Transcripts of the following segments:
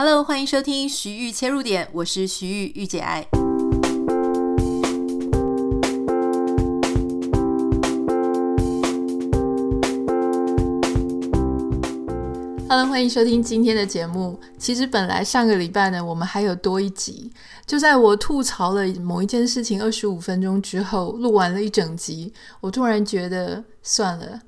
Hello，欢迎收听徐玉切入点，我是徐玉御姐爱。Hello，欢迎收听今天的节目。其实本来上个礼拜呢，我们还有多一集。就在我吐槽了某一件事情二十五分钟之后，录完了一整集，我突然觉得算了，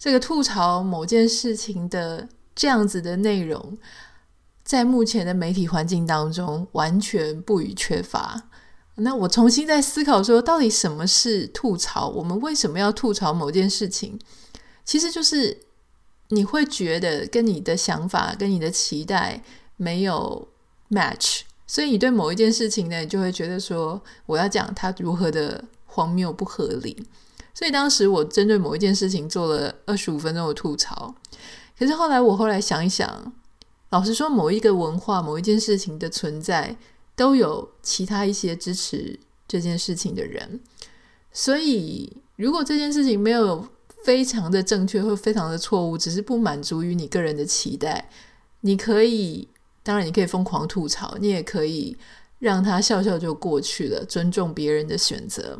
这个吐槽某件事情的这样子的内容，在目前的媒体环境当中完全不予缺乏。那我重新在思考说，到底什么是吐槽？我们为什么要吐槽某件事情？其实就是。你会觉得跟你的想法、跟你的期待没有 match，所以你对某一件事情呢，你就会觉得说，我要讲它如何的荒谬不合理。所以当时我针对某一件事情做了二十五分钟的吐槽。可是后来我后来想一想，老实说，某一个文化、某一件事情的存在，都有其他一些支持这件事情的人。所以如果这件事情没有非常的正确或非常的错误，只是不满足于你个人的期待。你可以，当然你可以疯狂吐槽，你也可以让他笑笑就过去了，尊重别人的选择。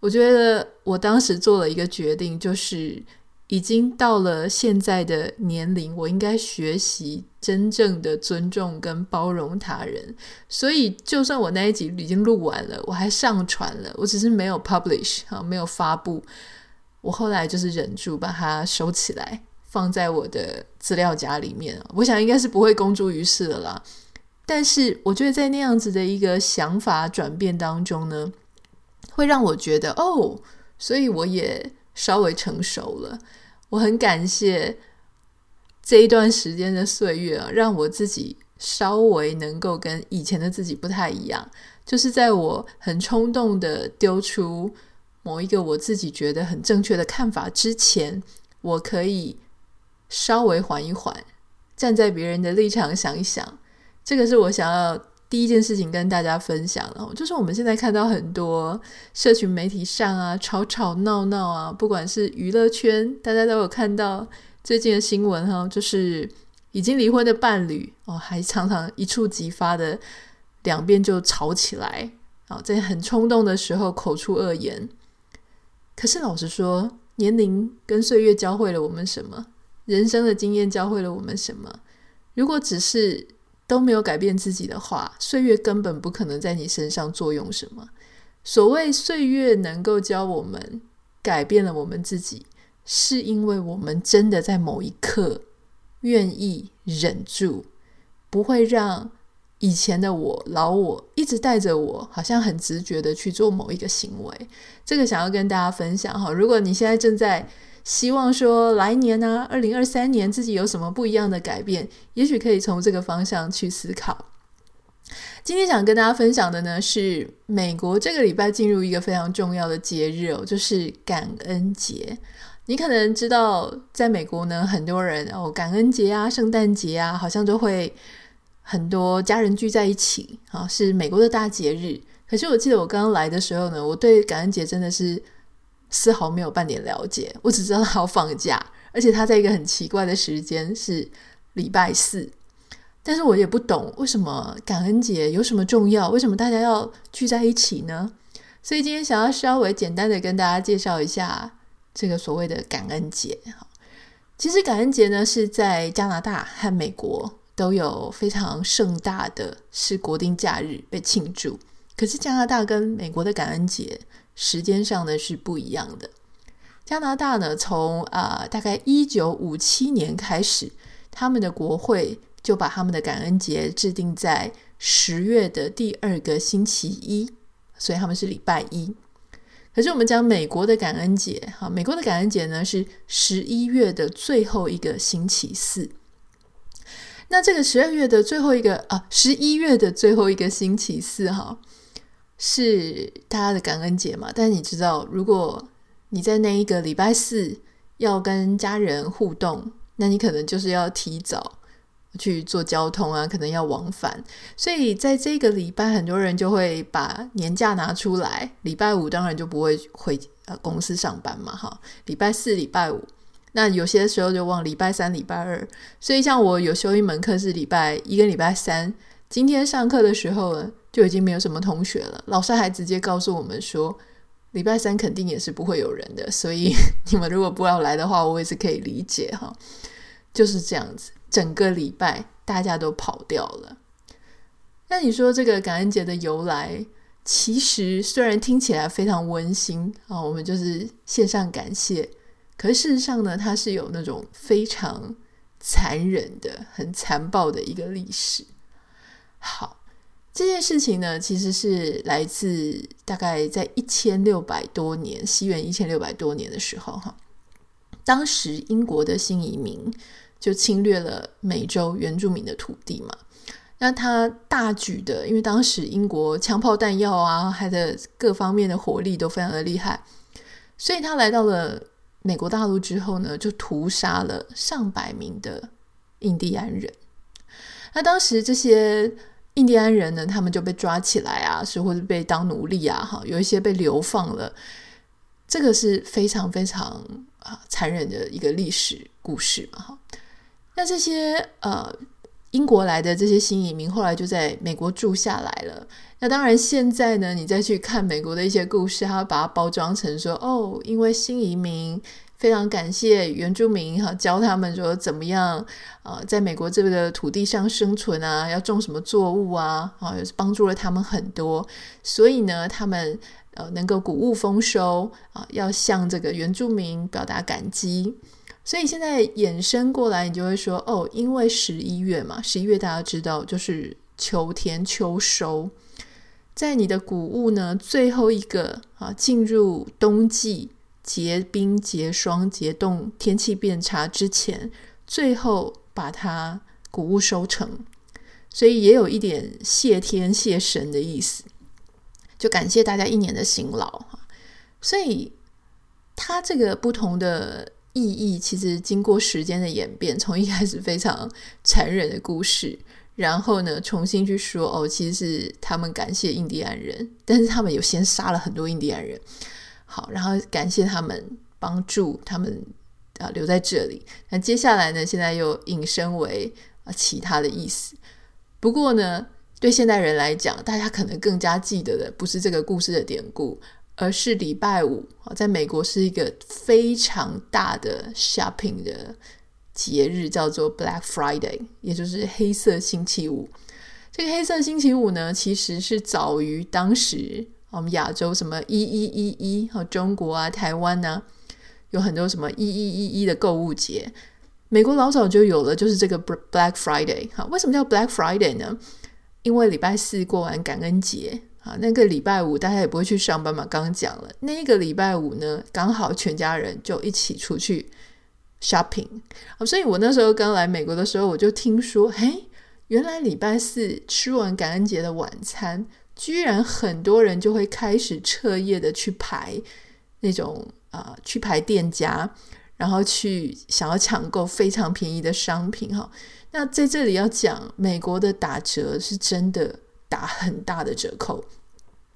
我觉得我当时做了一个决定，就是已经到了现在的年龄，我应该学习真正的尊重跟包容他人。所以，就算我那一集已经录完了，我还上传了，我只是没有 publish 啊，没有发布。我后来就是忍住把它收起来，放在我的资料夹里面。我想应该是不会公诸于世了啦。但是我觉得在那样子的一个想法转变当中呢，会让我觉得哦，所以我也稍微成熟了。我很感谢这一段时间的岁月啊，让我自己稍微能够跟以前的自己不太一样。就是在我很冲动的丢出。某一个我自己觉得很正确的看法之前，我可以稍微缓一缓，站在别人的立场想一想。这个是我想要第一件事情跟大家分享了，就是我们现在看到很多社群媒体上啊，吵吵闹闹啊，不管是娱乐圈，大家都有看到最近的新闻哈，就是已经离婚的伴侣哦，还常常一触即发的两边就吵起来啊，在很冲动的时候口出恶言。可是老实说，年龄跟岁月教会了我们什么？人生的经验教会了我们什么？如果只是都没有改变自己的话，岁月根本不可能在你身上作用什么。所谓岁月能够教我们改变了我们自己，是因为我们真的在某一刻愿意忍住，不会让。以前的我，老我一直带着我，好像很直觉的去做某一个行为。这个想要跟大家分享哈。如果你现在正在希望说来年呢、啊，二零二三年自己有什么不一样的改变，也许可以从这个方向去思考。今天想跟大家分享的呢，是美国这个礼拜进入一个非常重要的节日哦，就是感恩节。你可能知道，在美国呢，很多人哦，感恩节啊、圣诞节啊，好像都会。很多家人聚在一起啊，是美国的大节日。可是我记得我刚刚来的时候呢，我对感恩节真的是丝毫没有半点了解。我只知道他要放假，而且他在一个很奇怪的时间是礼拜四。但是我也不懂为什么感恩节有什么重要，为什么大家要聚在一起呢？所以今天想要稍微简单的跟大家介绍一下这个所谓的感恩节。其实感恩节呢是在加拿大和美国。都有非常盛大的是国定假日被庆祝，可是加拿大跟美国的感恩节时间上呢是不一样的。加拿大呢从啊、大概一九五七年开始，他们的国会就把他们的感恩节制定在十月的第二个星期一，所以他们是礼拜一。可是我们讲美国的感恩节，哈，美国的感恩节呢是十一月的最后一个星期四。那这个十二月的最后一个啊，十一月的最后一个星期四哈，是大家的感恩节嘛？但是你知道，如果你在那一个礼拜四要跟家人互动，那你可能就是要提早去做交通啊，可能要往返。所以在这个礼拜，很多人就会把年假拿出来。礼拜五当然就不会回呃公司上班嘛，哈。礼拜四、礼拜五。那有些时候就忘礼拜三、礼拜二。所以像我有修一门课是礼拜一跟礼拜三，今天上课的时候呢，就已经没有什么同学了。老师还直接告诉我们说，礼拜三肯定也是不会有人的，所以 你们如果不要来的话，我也是可以理解哈。就是这样子，整个礼拜大家都跑掉了。那你说这个感恩节的由来？其实虽然听起来非常温馨啊，我们就是献上感谢，可是事实上呢，它是有那种非常残忍的、很残暴的一个历史。这件事情呢，其实是来自大概在一千六百多年，西元一千六百多年的时候，哈，当时英国的新移民就侵略了美洲原住民的土地嘛。那他大举的，因为当时英国枪炮弹药啊，还的各方面的火力都非常的厉害，所以他来到了美国大陆之后呢，就屠杀了上百名的印第安人。那当时这些印第安人呢，他们就被抓起来啊，是或者被当奴隶啊，哈，有一些被流放了。这个是非常非常啊残忍的一个历史故事嘛，哈。那这些呃。英国来的这些新移民后来就在美国住下来了。那当然，现在呢，你再去看美国的一些故事，他把它包装成说：“哦，因为新移民非常感谢原住民哈，教他们说怎么样啊、在美国这个土地上生存啊，要种什么作物啊，啊，也是帮助了他们很多。所以呢，他们呃能够谷物丰收啊，要向这个原住民表达感激。”所以现在衍生过来，你就会说哦，因为十一月嘛，十一月大家知道就是秋天秋收，在你的谷物呢最后一个啊进入冬季结冰结霜结冻天气变差之前，最后把它谷物收成，所以也有一点谢天谢神的意思，就感谢大家一年的辛劳。所以它这个不同的。意义其实经过时间的演变，从一开始非常残忍的故事，然后呢重新去说哦，其实是他们感谢印第安人，但是他们有先杀了很多印第安人，好，然后感谢他们帮助他们啊留在这里。那接下来呢，现在又引申为啊其他的意思。不过呢，对现代人来讲，大家可能更加记得的不是这个故事的典故。而是礼拜五啊，在美国是一个非常大的 shopping 的节日，叫做 Black Friday，也就是黑色星期五。这个黑色星期五呢，其实是早于当时我们亚洲什么一一一一和中国啊、台湾呢、有很多什么一一一一的购物节。美国老早就有了，就是这个 Black Friday。哈，为什么叫 Black Friday 呢？因为礼拜四过完感恩节。啊，那个礼拜五大家也不会去上班嘛，刚讲了，那个礼拜五呢，刚好全家人就一起出去 shopping。好所以我那时候刚来美国的时候，我就听说，嘿，原来礼拜四吃完感恩节的晚餐，居然很多人就会开始彻夜的去排那种啊、去排店家，然后去想要抢购非常便宜的商品哈。那在这里要讲，美国的打折是真的。打很大的折扣。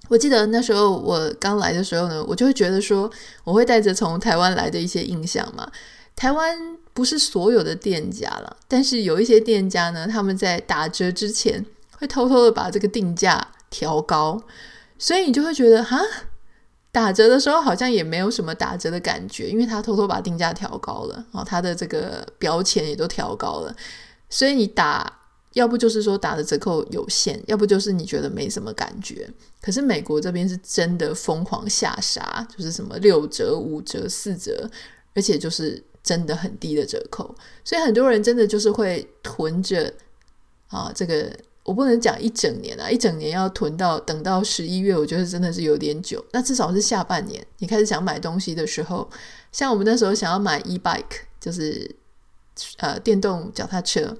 我记得那时候我刚来的时候呢，我就会觉得说，我会带着从台湾来的一些印象嘛。台湾不是所有的店家了，但是有一些店家呢，他们在打折之前会偷偷的把这个定价调高，所以你就会觉得哈，打折的时候好像也没有什么打折的感觉，因为他偷偷把定价调高了，然后他的这个标签也都调高了，所以你打。要不就是说打的折扣有限，要不就是你觉得没什么感觉。可是美国这边是真的疯狂下杀，就是什么六折、五折、四折，而且就是真的很低的折扣，所以很多人真的就是会囤着啊。这个我不能讲一整年啊，一整年要囤到等到十一月，我觉得真的是有点久。那至少是下半年，你开始想买东西的时候，像我们那时候想要买 e-bike，就是呃电动脚踏车。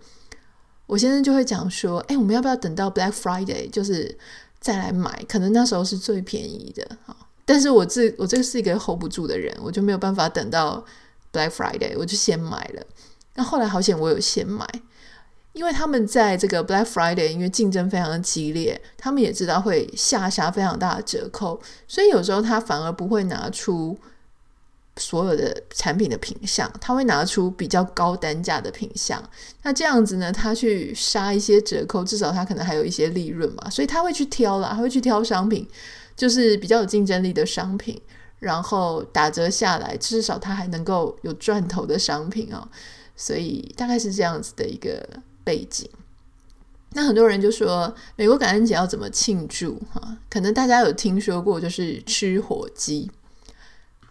我先生就会讲说：“哎，我们要不要等到 Black Friday，就是再来买？可能那时候是最便宜的。但是我这我这个是一个 hold 不住的人，我就没有办法等到 Black Friday，我就先买了。那后来好险，我有先买，因为他们在这个 Black Friday，因为竞争非常的激烈，他们也知道会下杀非常大的折扣，所以有时候他反而不会拿出所有的产品的品相，他会拿出比较高单价的品相。那这样子呢，他去杀一些折扣，至少他可能还有一些利润嘛，所以他会去挑啦，他会去挑商品，就是比较有竞争力的商品，然后打折下来，至少他还能够有赚头的商品啊、哦。所以大概是这样子的一个背景。那很多人就说，美国感恩节要怎么庆祝？哈，可能大家有听说过，就是吃火鸡。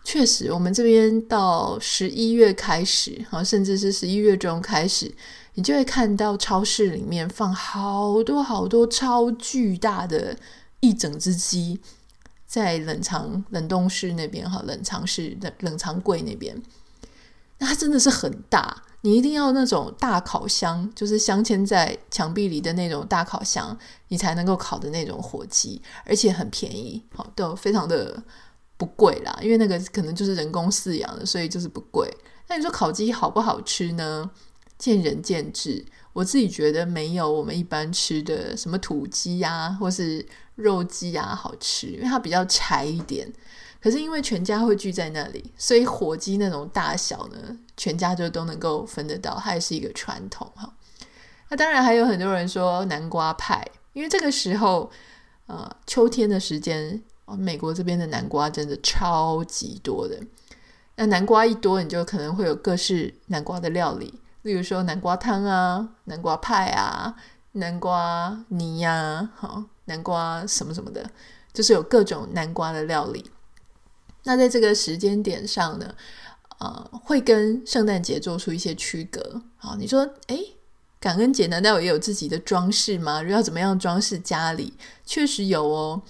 确实，我们这边到十一月开始，哈，甚至是十一月中开始，你就会看到超市里面放好多好多超巨大的一整只鸡，在冷藏冷冻室那边，哈，冷藏室的冷藏柜那边，那它真的是很大。你一定要那种大烤箱，就是镶嵌在墙壁里的那种大烤箱，你才能够烤的那种火鸡，而且很便宜，好，都非常的不贵啦。因为那个可能就是人工饲养的，所以就是不贵。那你说烤鸡好不好吃呢？见仁见智。我自己觉得没有我们一般吃的什么土鸡啊，或是肉鸡啊好吃，因为它比较柴一点。可是因为全家会聚在那里，所以火鸡那种大小呢，全家就都能够分得到，它也是一个传统哈。那当然还有很多人说南瓜派，因为这个时候，呃，秋天的时间，美国这边的南瓜真的超级多的。那南瓜一多，你就可能会有各式南瓜的料理，例如说南瓜汤啊、南瓜派啊、南瓜泥呀、啊，好，南瓜什么什么的，就是有各种南瓜的料理。那在这个时间点上呢，呃，会跟圣诞节做出一些区隔。好，你说，诶，感恩节难道也有自己的装饰吗？要怎么样装饰家里？确实有哦。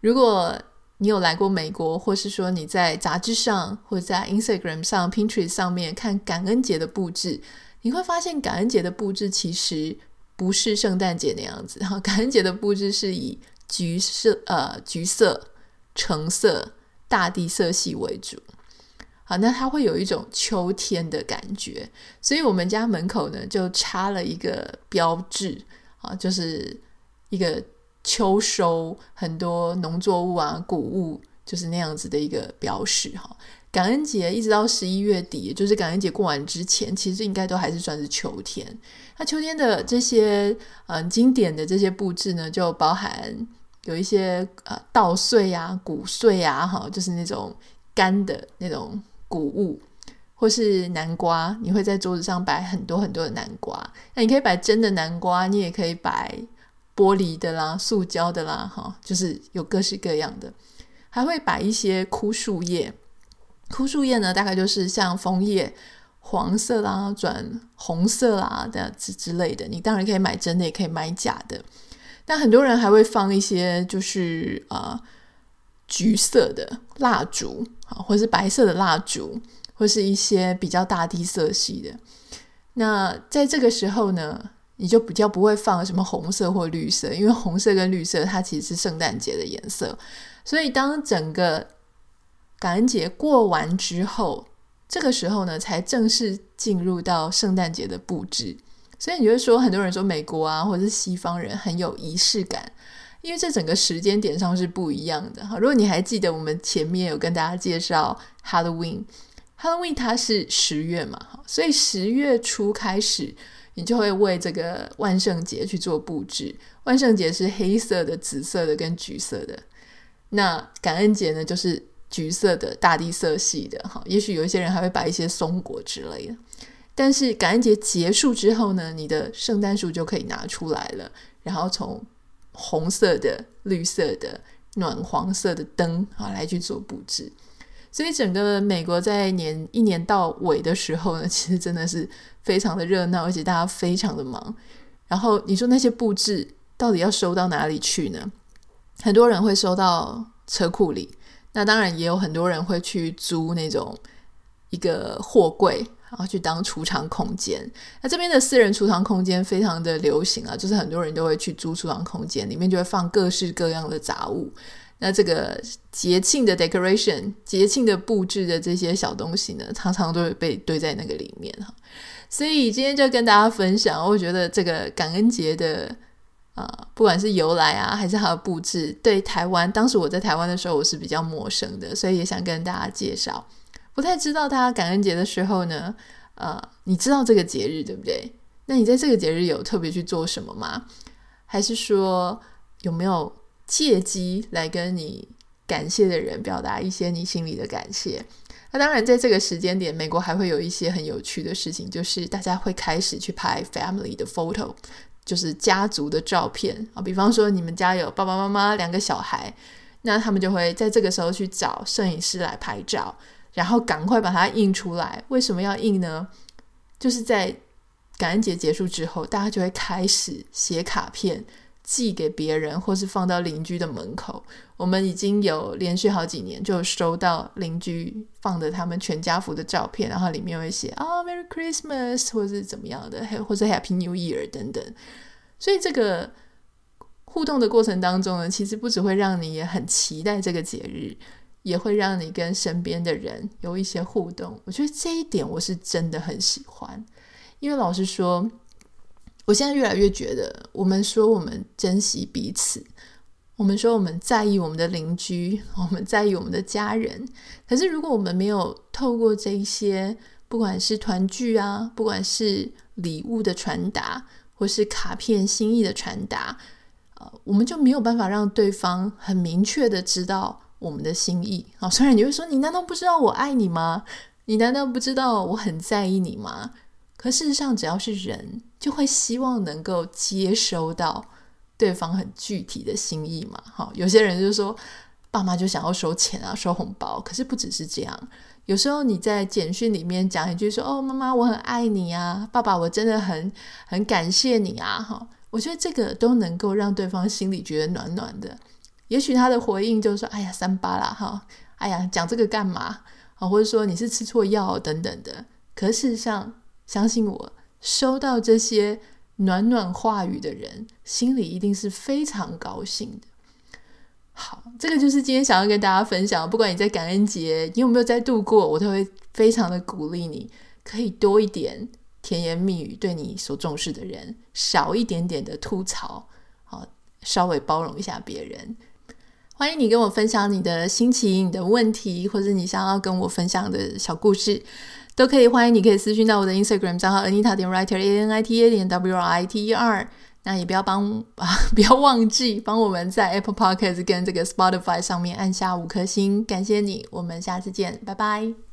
如果你有来过美国，或是说你在杂志上或者在 Instagram 上、Pinterest 上面看感恩节的布置，你会发现感恩节的布置其实不是圣诞节那样子。哈，感恩节的布置是以橘色、呃，橘色、橙色。大地色系为主，好，那它会有一种秋天的感觉，所以我们家门口呢就插了一个标志啊，就是一个秋收很多农作物啊、谷物，就是那样子的一个标识哈。感恩节一直到十一月底，就是感恩节过完之前，其实应该都还是算是秋天。那秋天的这些嗯经典的这些布置呢，就包含。有一些呃稻穗啊、谷穗呀，哈，就是那种干的那种谷物，或是南瓜，你会在桌子上摆很多很多的南瓜。那你可以摆真的南瓜，你也可以摆玻璃的啦、塑胶的啦，哈，就是有各式各样的。还会摆一些枯树叶，枯树叶呢，大概就是像枫叶，黄色啦转红色啦这样子之类的。你当然可以买真的，也可以买假的。但很多人还会放一些，就是啊、呃，橘色的蜡烛啊，或是白色的蜡烛，或是一些比较大地色系的。那在这个时候呢，你就比较不会放什么红色或绿色，因为红色跟绿色它其实是圣诞节的颜色。所以当整个感恩节过完之后，这个时候呢，才正式进入到圣诞节的布置。所以你就会说，很多人说美国啊，或者是西方人很有仪式感，因为这整个时间点上是不一样的哈。如果你还记得我们前面有跟大家介绍 Halloween，Halloween 它是十月嘛，所以十月初开始，你就会为这个万圣节去做布置。万圣节是黑色的、紫色的跟橘色的，那感恩节呢就是橘色的大地色系的哈。也许有一些人还会摆一些松果之类的。但是感恩节结束之后呢，你的圣诞树就可以拿出来了，然后从红色的、绿色的、暖黄色的灯啊来去做布置。所以整个美国在年一年到尾的时候呢，其实真的是非常的热闹，而且大家非常的忙。然后你说那些布置到底要收到哪里去呢？很多人会收到车库里，那当然也有很多人会去租那种一个货柜。然后去当储藏空间，那这边的私人储藏空间非常的流行啊，就是很多人都会去租储藏空间，里面就会放各式各样的杂物。那这个节庆的 decoration，节庆的布置的这些小东西呢，常常都会被堆在那个里面哈。所以今天就跟大家分享，我觉得这个感恩节的呃，不管是由来啊，还是它的布置，对台湾，当时我在台湾的时候，我是比较陌生的，所以也想跟大家介绍。不太知道大家感恩节的时候呢，呃，你知道这个节日对不对？那你在这个节日有特别去做什么吗？还是说有没有借机来跟你感谢的人表达一些你心里的感谢？那当然，在这个时间点，美国还会有一些很有趣的事情，就是大家会开始去拍 family 的 photo，就是家族的照片啊。比方说，你们家有爸爸妈妈两个小孩，那他们就会在这个时候去找摄影师来拍照，然后赶快把它印出来。为什么要印呢？就是在感恩节结束之后，大家就会开始写卡片。寄给别人，或是放到邻居的门口。我们已经有连续好几年，就收到邻居放的他们全家福的照片，然后里面会写啊、“Merry Christmas” 或是怎么样的，或者 “Happy New Year” 等等。所以这个互动的过程当中呢，其实不只会让你也很期待这个节日，也会让你跟身边的人有一些互动。我觉得这一点我是真的很喜欢，因为老实说。我现在越来越觉得，我们说我们珍惜彼此，我们说我们在意我们的邻居，我们在意我们的家人。可是，如果我们没有透过这一些，不管是团聚啊，不管是礼物的传达，或是卡片心意的传达，呃，我们就没有办法让对方很明确的知道我们的心意。啊，虽然你会说，你难道不知道我爱你吗？你难道不知道我很在意你吗？可事实上，只要是人，就会希望能够接收到对方很具体的心意嘛。好，有些人就说，爸妈就想要收钱啊，收红包。可是不只是这样，有时候你在简讯里面讲一句说：“哦，妈妈，我很爱你啊，爸爸，我真的很很感谢你啊。”哈，我觉得这个都能够让对方心里觉得暖暖的。也许他的回应就是说：“哎呀，三八啦，哈，哎呀，讲这个干嘛？啊，或者说你是吃错药等等的。”可事实上，相信我，收到这些暖暖话语的人，心里一定是非常高兴的。好，这个就是今天想要跟大家分享。不管你在感恩节，你有没有在度过，我都会非常的鼓励你，可以多一点甜言蜜语对你所重视的人，少一点点的吐槽，好，稍微包容一下别人。欢迎你跟我分享你的心情、你的问题，或者你想要跟我分享的小故事。都可以，欢迎你可以私讯到我的 Instagram 账号 Anita 点 Writer A N I T A 点 W R I T E R。那也不要帮啊，不要忘记帮我们在 Apple Podcast 跟这个 Spotify 上面按下五颗星，感谢你。我们下次见，拜拜。